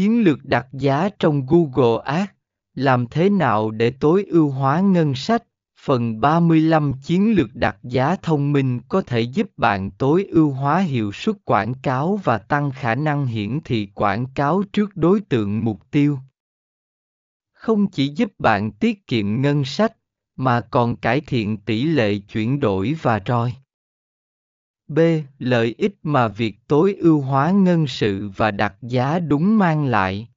Chiến lược đặt giá trong Google Ads, làm thế nào để tối ưu hóa ngân sách? Phần 35 Chiến lược đặt giá thông minh có thể giúp bạn tối ưu hóa hiệu suất quảng cáo và tăng khả năng hiển thị quảng cáo trước đối tượng mục tiêu. Không chỉ giúp bạn tiết kiệm ngân sách, mà còn cải thiện tỷ lệ chuyển đổi và ROI. B. Lợi ích mà việc tối ưu hóa ngân sự và đặt giá đúng mang lại.